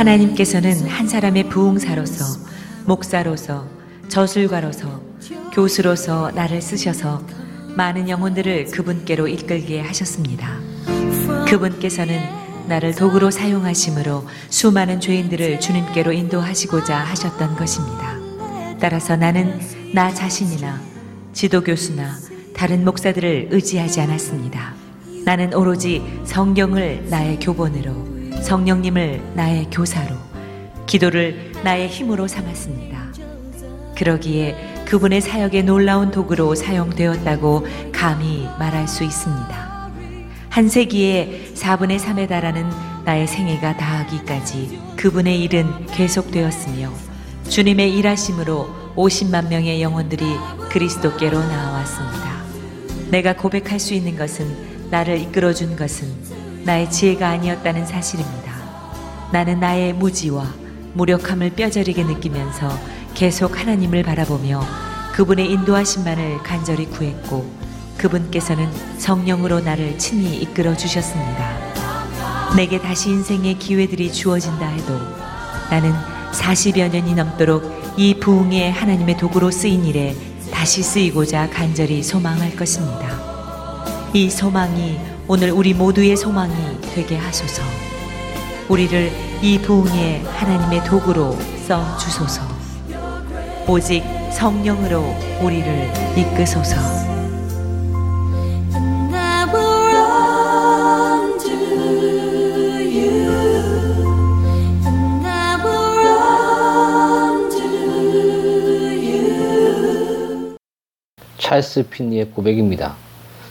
하나님께서는 한 사람의 부흥사로서 목사로서 저술가로서 교수로서 나를 쓰셔서 많은 영혼들을 그분께로 이끌게 하셨습니다. 그분께서는 나를 도구로 사용하심으로 수많은 죄인들을 주님께로 인도하시고자 하셨던 것입니다. 따라서 나는 나 자신이나 지도교수나 다른 목사들을 의지하지 않았습니다. 나는 오로지 성경을 나의 교본으로 성령님을 나의 교사로 기도를 나의 힘으로 삼았습니다. 그러기에 그분의 사역에 놀라운 도구로 사용되었다고 감히 말할 수 있습니다. 한 세기에 4분의 3에 달하는 나의 생애가 다하기까지 그분의 일은 계속되었으며 주님의 일하심으로 50만 명의 영혼들이 그리스도께로 나와왔습니다. 내가 고백할 수 있는 것은 나를 이끌어준 것은 나의 지혜가 아니었다는 사실입니다. 나는 나의 무지와 무력함을 뼈저리게 느끼면서 계속 하나님을 바라보며 그분의 인도하심만을 간절히 구했고 그분께서는 성령으로 나를 친히 이끌어 주셨습니다. 내게 다시 인생의 기회들이 주어진다 해도 나는 40여 년이 넘도록 이 부흥의 하나님의 도구로 쓰인 일에 다시 쓰이고자 간절히 소망할 것입니다. 이 소망이 오늘 우리 모두의 소망이 되게 하소서. 우리를 이 부흥의 하나님의 도구로 써 주소서. 오직 성령으로 우리를 이끄소서. 찰스 핀니의 고백입니다.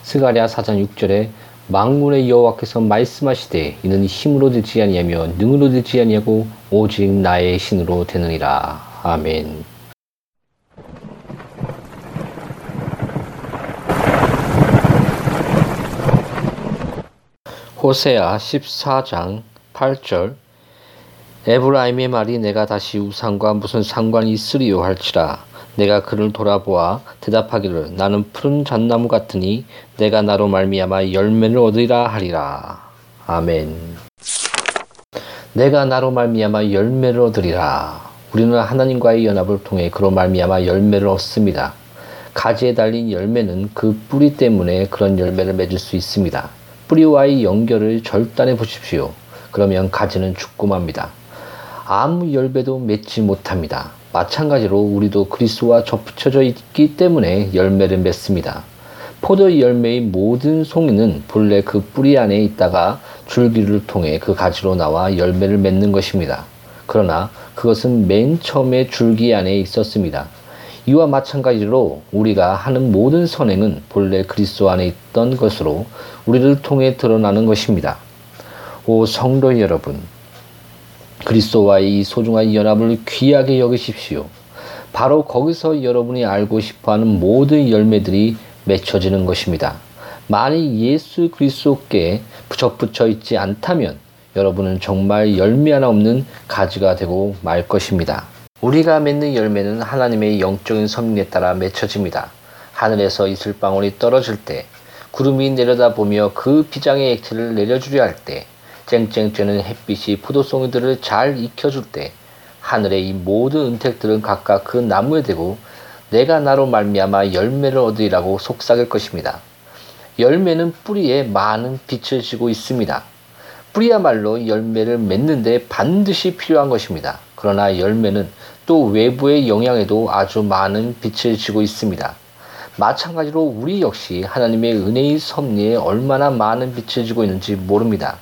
스가랴 4장 6절에 망군의 여호와께서 말씀하시되 이는 힘으로 되지 아니하며 능으로 되지 아니하고 오직 나의 신으로 되느니라. 아멘. 호세아 14장 8절 에브라임의 말이 내가 다시 우상과 무슨 상관이 있으리요 할지라 내가 그를 돌아보아 대답하기를 나는 푸른 잣나무 같으니 내가 나로 말미암아 열매를 얻으리라 하리라. 아멘. 내가 나로 말미암아 열매를 얻으리라. 우리는 하나님과의 연합을 통해 그로 말미암아 열매를 얻습니다. 가지에 달린 열매는 그 뿌리 때문에 그런 열매를 맺을 수 있습니다. 뿌리와의 연결을 절단해 보십시오. 그러면 가지는 죽고 맙니다. 아무 열매도 맺지 못합니다. 마찬가지로 우리도 그리스도와 접붙여져 있기 때문에 열매를 맺습니다. 포도 열매의 모든 송이는 본래 그 뿌리 안에 있다가 줄기를 통해 그 가지로 나와 열매를 맺는 것입니다. 그러나 그것은 맨 처음에 줄기 안에 있었습니다. 이와 마찬가지로 우리가 하는 모든 선행은 본래 그리스도 안에 있던 것으로 우리를 통해 드러나는 것입니다. 오 성도 여러분, 그리스도와의 이 소중한 연합을 귀하게 여기십시오. 바로 거기서 여러분이 알고 싶어 하는 모든 열매들이 맺혀지는 것입니다. 만일 예수 그리스도께 부적붙여 있지 않다면 여러분은 정말 열매 하나 없는 가지가 되고 말 것입니다. 우리가 맺는 열매는 하나님의 영적인 섭리에 따라 맺혀집니다. 하늘에서 이슬방울이 떨어질 때, 구름이 내려다보며 그 비장의 액체를 내려주려 할 때, 쨍쨍 쬐는 햇빛이 포도송이들을 잘 익혀줄 때 하늘의 이 모든 은택들은 각각 그 나무에 대고 내가 나로 말미암아 열매를 얻으리라고 속삭일 것입니다. 열매는 뿌리에 많은 빛을 지고 있습니다. 뿌리야말로 열매를 맺는데 반드시 필요한 것입니다. 그러나 열매는 또 외부의 영향에도 아주 많은 빛을 지고 있습니다. 마찬가지로 우리 역시 하나님의 은혜의 섭리에 얼마나 많은 빛을 지고 있는지 모릅니다.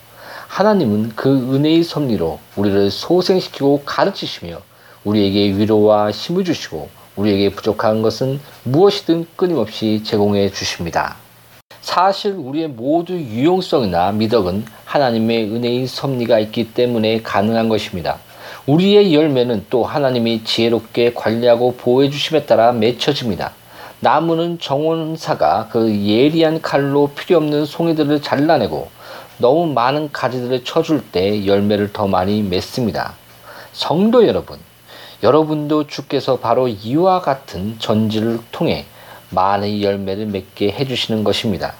하나님은 그 은혜의 섭리로 우리를 소생시키고 가르치시며 우리에게 위로와 힘을 주시고 우리에게 부족한 것은 무엇이든 끊임없이 제공해 주십니다. 사실 우리의 모두 유용성이나 미덕은 하나님의 은혜의 섭리가 있기 때문에 가능한 것입니다. 우리의 열매는 또 하나님이 지혜롭게 관리하고 보호해 주심에 따라 맺혀집니다. 나무는 정원사가 그 예리한 칼로 필요 없는 송이들을 잘라내고 너무 많은 가지들을 쳐줄 때 열매를 더 많이 맺습니다. 성도 여러분, 여러분도 주께서 바로 이와 같은 전지를 통해 많은 열매를 맺게 해주시는 것입니다.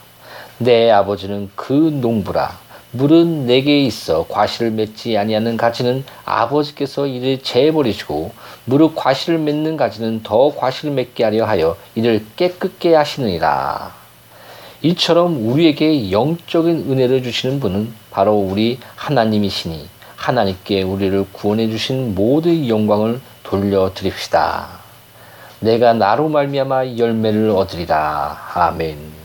내 아버지는 그 농부라 물은 내게 있어 과실을 맺지 아니하는 가지는 아버지께서 이를 재버리시고 무릇 과실을 맺는 가지는 더 과실을 맺게 하려 하여 이를 깨끗게 하시느니라. 이처럼 우리에게 영적인 은혜를 주시는 분은 바로 우리 하나님이시니 하나님께 우리를 구원해 주신 모든 영광을 돌려드립시다. 내가 나로 말미암아 열매를 얻으리라. 아멘.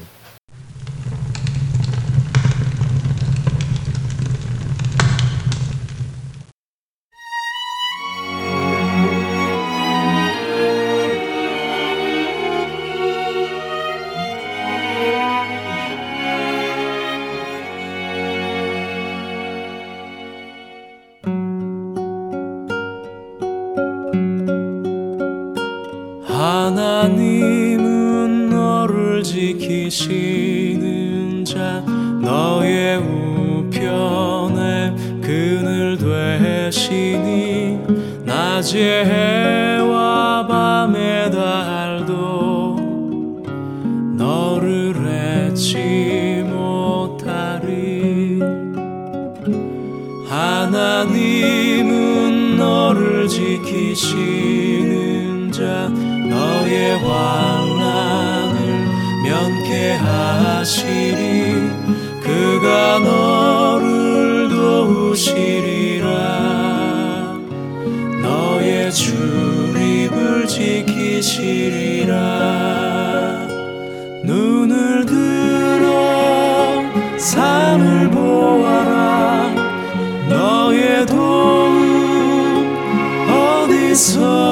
하나님은 너를 지키시는 자 너의 우편에 그늘 되시니 낮에 해와 밤에 달도 너를 잊지 못하리. 하나님은 너를 지키시는 자 너의 환난을 면케하시리. 그가 너를 도우시리라. 너의 출입을 지키시리라. 눈을 들어 산을 보아라. 너의 도움 어디서